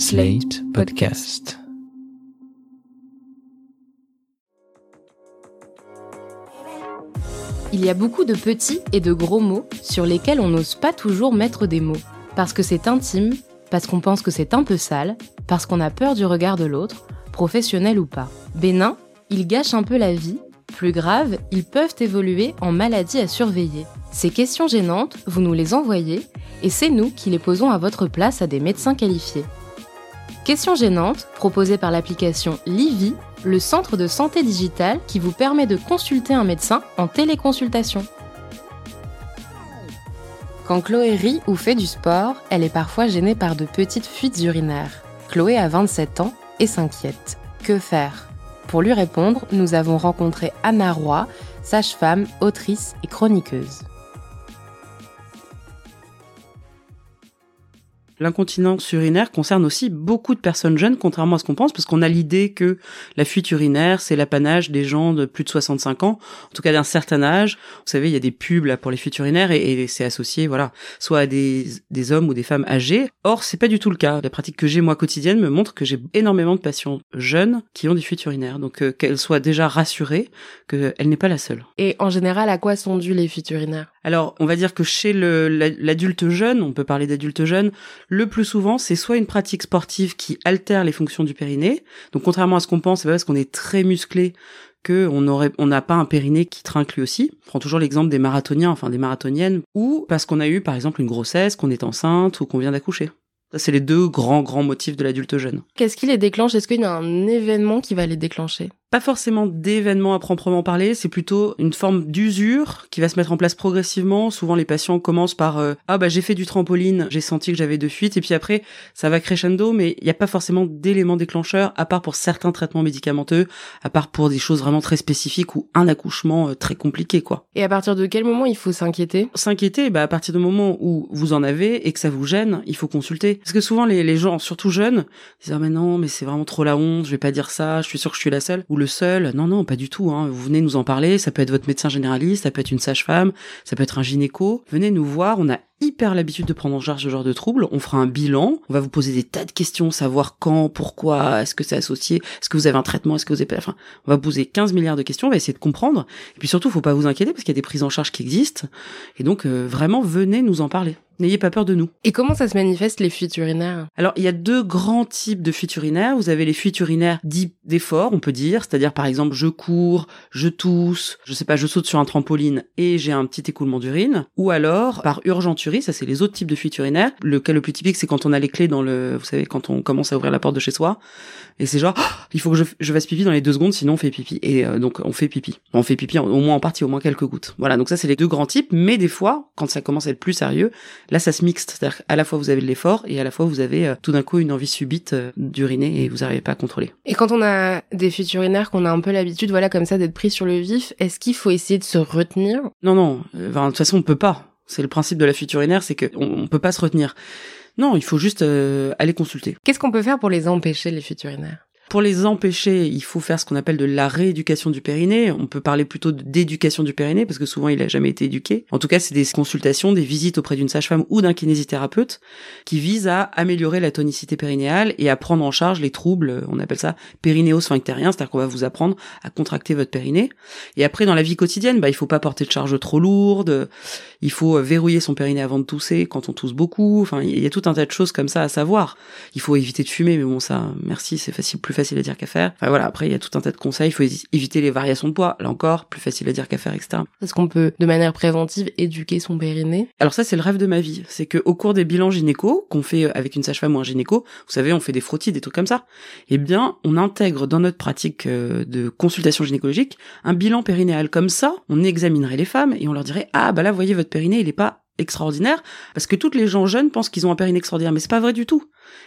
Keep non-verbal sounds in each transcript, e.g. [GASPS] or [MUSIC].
Slate Podcast. Il y a beaucoup de petits et de gros mots sur lesquels on n'ose pas toujours mettre des mots. Parce que c'est intime, parce qu'on pense que c'est un peu sale, parce qu'on a peur du regard de l'autre, professionnel ou pas. Bénin, ils gâchent un peu la vie. Plus grave, ils peuvent évoluer en maladie à surveiller. Ces questions gênantes, vous nous les envoyez, et c'est nous qui les posons à votre place à des médecins qualifiés. Questions gênantes, proposées par l'application Livy, le centre de santé digitale qui vous permet de consulter un médecin en téléconsultation. Quand Chloé rit ou fait du sport, elle est parfois gênée par de petites fuites urinaires. Chloé a 27 ans et s'inquiète. Que faire? Pour lui répondre, nous avons rencontré Anna Roy, sage-femme, autrice et chroniqueuse. L'incontinence urinaire concerne aussi beaucoup de personnes jeunes, contrairement à ce qu'on pense, parce qu'on a l'idée que la fuite urinaire, c'est l'apanage des gens de plus de 65 ans, en tout cas d'un certain âge. Vous savez, il y a des pubs là pour les fuites urinaires et, c'est associé, voilà, soit à des, hommes ou des femmes âgées. Or, c'est pas du tout le cas. La pratique que j'ai moi quotidienne me montre que j'ai énormément de patients jeunes qui ont des fuites urinaires, donc euh, qu'elles soient déjà rassurées qu'elle n'est pas la seule. Et en général, à quoi sont dues les fuites urinaires? Alors, on va dire que chez l'adulte jeune, on peut parler d'adulte jeune, le plus souvent, c'est soit une pratique sportive qui altère les fonctions du périnée. Donc, contrairement à ce qu'on pense, c'est pas parce qu'on est très musclé que on aurait, on n'a pas un périnée qui trinque lui aussi. Je prends toujours l'exemple des marathoniens, enfin des marathoniennes, ou parce qu'on a eu, par exemple, une grossesse, qu'on est enceinte ou qu'on vient d'accoucher. Ça, c'est les deux grands, grands motifs de l'adulte jeune. Qu'est-ce qui les déclenche? Est-ce qu'il y a un événement qui va les déclencher? Pas forcément d'événements à proprement parler, c'est plutôt une forme d'usure qui va se mettre en place progressivement. Souvent, les patients commencent par euh, ah bah j'ai fait du trampoline, j'ai senti que j'avais de fuite, et puis après ça va crescendo, mais il n'y a pas forcément d'éléments déclencheurs à part pour certains traitements médicamenteux, à part pour des choses vraiment très spécifiques ou un accouchement euh, très compliqué quoi. Et à partir de quel moment il faut s'inquiéter? S'inquiéter, bah à partir du moment où vous en avez et que ça vous gêne, il faut consulter. Parce que souvent les, les gens, surtout jeunes, disent ah mais non mais c'est vraiment trop la honte, je vais pas dire ça, je suis sûr que je suis la seule le seul. Non, non, pas du tout. Hein. Vous venez nous en parler. Ça peut être votre médecin généraliste, ça peut être une sage-femme, ça peut être un gynéco. Venez nous voir. On a hyper l'habitude de prendre en charge ce genre de troubles. On fera un bilan. On va vous poser des tas de questions, savoir quand, pourquoi, est-ce que c'est associé, est-ce que vous avez un traitement, est-ce que vous avez, enfin, on va poser 15 milliards de questions. On va essayer de comprendre. Et puis surtout, faut pas vous inquiéter parce qu'il y a des prises en charge qui existent. Et donc, euh, vraiment, venez nous en parler. N'ayez pas peur de nous. Et comment ça se manifeste les fuites urinaires? Alors, il y a deux grands types de fuites urinaires. Vous avez les fuites urinaires dites d'effort, on peut dire, c'est-à-dire par exemple je cours, je tousse, je sais pas, je saute sur un trampoline et j'ai un petit écoulement d'urine, ou alors par ça c'est les autres types de fuites urinaires. Le cas le plus typique, c'est quand on a les clés dans le, vous savez, quand on commence à ouvrir la porte de chez soi, et c'est genre, [GASPS] il faut que je, je fasse pipi dans les deux secondes, sinon on fait pipi. Et euh, donc on fait pipi. On fait pipi au moins en partie, au moins quelques gouttes. Voilà, donc ça c'est les deux grands types, mais des fois, quand ça commence à être plus sérieux, là ça se mixte à la fois vous avez de l'effort et à la fois vous avez euh, tout d'un coup une envie subite euh, d'uriner et vous n'arrivez pas à contrôler. Et quand on a des fuites urinaires, qu'on a un peu l'habitude, voilà, comme ça, d'être pris sur le vif, est-ce qu'il faut essayer de se retenir? Non, non. de toute façon, on peut pas. C'est le principe de la fuite urinaire, c'est qu'on on peut pas se retenir. Non, il faut juste euh, aller consulter. Qu'est-ce qu'on peut faire pour les empêcher, les fuites urinaires? Pour les empêcher, il faut faire ce qu'on appelle de la rééducation du périnée. On peut parler plutôt d'éducation du périnée parce que souvent il a jamais été éduqué. En tout cas, c'est des consultations, des visites auprès d'une sage-femme ou d'un kinésithérapeute qui visent à améliorer la tonicité périnéale et à prendre en charge les troubles, on appelle ça périnéo-sphinctériens, c'est-à-dire qu'on va vous apprendre à contracter votre périnée. Et après, dans la vie quotidienne, bah, il faut pas porter de charge trop lourde, il faut verrouiller son périnée avant de tousser quand on tousse beaucoup. Enfin, il y a tout un tas de choses comme ça à savoir. Il faut éviter de fumer, mais bon, ça, merci, c'est facile, plus facile à dire qu'à faire. Enfin voilà, après il y a tout un tas de conseils, il faut éviter les variations de poids, là encore, plus facile à dire qu'à faire, etc. Est-ce qu'on peut, de manière préventive, éduquer son périnée? Alors ça c'est le rêve de ma vie, c'est que au cours des bilans gynéco qu'on fait euh, avec une sage-femme ou un gynéco, vous savez, on fait des frottis, des trucs comme ça. Eh bien, on intègre dans notre pratique euh, de consultation gynécologique un bilan périnéal comme ça. On examinerait les femmes et on leur dirait ah bah là, voyez votre périnée, il est pas extraordinaire parce que toutes les gens jeunes pensent qu'ils ont un périnée extraordinaire mais c'est pas vrai du tout.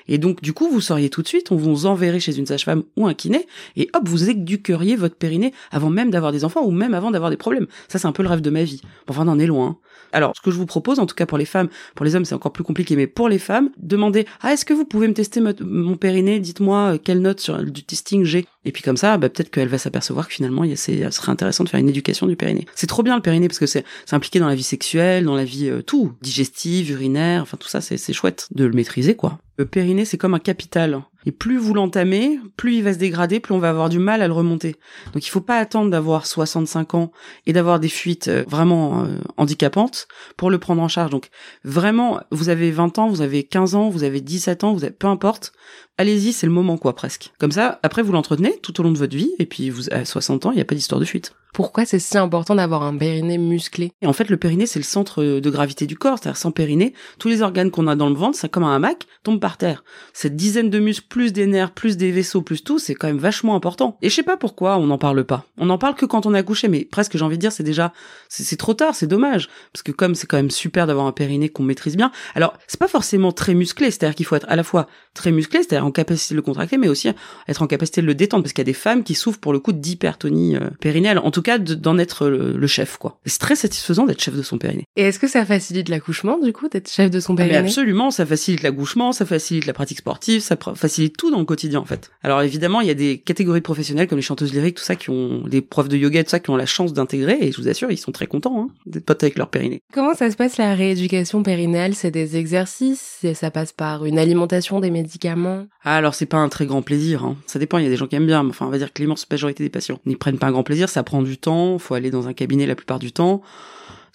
Et donc du coup vous sauriez tout de suite, on vous enverrait chez une sage-femme ou un kiné et hop vous éduqueriez votre périnée avant même d'avoir des enfants ou même avant d'avoir des problèmes. Ça c'est un peu le rêve de ma vie. Enfin on en est loin. Alors ce que je vous propose en tout cas pour les femmes, pour les hommes c'est encore plus compliqué mais pour les femmes, demandez ah est-ce que vous pouvez me tester mon périnée, dites-moi euh, quelle note sur du testing j'ai et puis comme ça bah, peut-être qu'elle va s'apercevoir que finalement il serait intéressant de faire une éducation du périnée. C'est trop bien le périnée parce que c'est impliqué dans la vie sexuelle, dans la vie euh, tout, digestive, urinaire, enfin tout ça, c'est chouette de le maîtriser, quoi. Le périnée, c'est comme un capital. Et plus vous l'entamez, plus il va se dégrader, plus on va avoir du mal à le remonter. Donc il faut pas attendre d'avoir 65 ans et d'avoir des fuites euh, vraiment euh, handicapantes pour le prendre en charge. Donc vraiment, vous avez 20 ans, vous avez 15 ans, vous avez 17 ans, vous avez, peu importe, allez-y, c'est le moment quoi presque. Comme ça, après vous l'entretenez tout au long de votre vie et puis vous à 60 ans, il n'y a pas d'histoire de fuite. Pourquoi c'est si important d'avoir un périnée musclé? Et en fait, le périnée, c'est le centre de gravité du corps. C'est-à-dire, sans périnée, tous les organes qu'on a dans le ventre, c'est comme un hamac, tombent par terre. Cette dizaine de muscles, plus des nerfs, plus des vaisseaux, plus tout, c'est quand même vachement important. Et je sais pas pourquoi on n'en parle pas. On n'en parle que quand on a accouché, mais presque, j'ai envie de dire, c'est déjà, c'est trop tard, c'est dommage. Parce que comme c'est quand même super d'avoir un périnée qu'on maîtrise bien. Alors, c'est pas forcément très musclé. C'est-à-dire qu'il faut être à la fois très musclé, c'est-à-dire en capacité de le contracter, mais aussi être en capacité de le détendre. Parce qu'il y a des femmes qui souffrent pour le coup d'hypertonie euh, périnéale. Cas, d'en être le, chef, quoi. C'est très satisfaisant d'être chef de son périnée. Et est-ce que ça facilite l'accouchement, du coup, d'être chef de son périnée ah, mais Absolument, ça facilite l'accouchement, ça facilite la pratique sportive, ça facilite tout dans le quotidien, en fait. Alors évidemment, il y a des catégories de professionnels comme les chanteuses lyriques, tout ça, qui ont des profs de yoga, tout ça, qui ont la chance d'intégrer, et je vous assure, ils sont très contents hein, d'être potes avec leur périnée. Comment ça se passe la rééducation périnéale? C'est des exercices? Ça passe par une alimentation, des médicaments? Ah, alors c'est pas un très grand plaisir. Hein. Ça dépend, il y a des gens qui aiment bien, mais enfin on va dire que l'immense majorité des patients n'y prennent pas un grand plaisir, ça prend du temps, faut aller dans un cabinet la plupart du temps.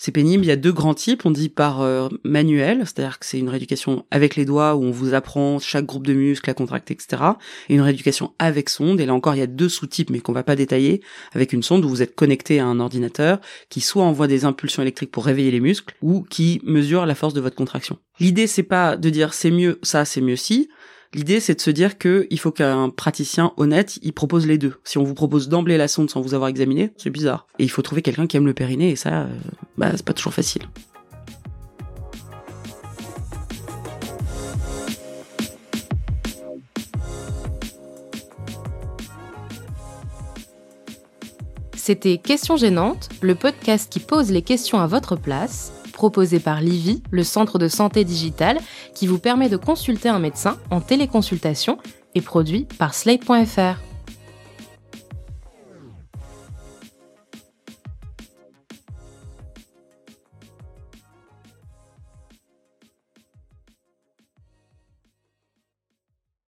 C'est pénible. Il y a deux grands types. On dit par euh, manuel, c'est-à-dire que c'est une rééducation avec les doigts où on vous apprend chaque groupe de muscles à contracter, etc. Et une rééducation avec sonde. Et là encore, il y a deux sous-types, mais qu'on va pas détailler. Avec une sonde où vous êtes connecté à un ordinateur qui soit envoie des impulsions électriques pour réveiller les muscles ou qui mesure la force de votre contraction. L'idée, c'est pas de dire c'est mieux ça, c'est mieux si. L'idée, c'est de se dire que il faut qu'un praticien honnête, il propose les deux. Si on vous propose d'emblée la sonde sans vous avoir examiné, c'est bizarre. Et il faut trouver quelqu'un qui aime le périnée, et ça, euh, bah, c'est pas toujours facile. C'était Questions gênantes, le podcast qui pose les questions à votre place proposé par Livy, le centre de santé digitale, qui vous permet de consulter un médecin en téléconsultation et produit par Slate.fr.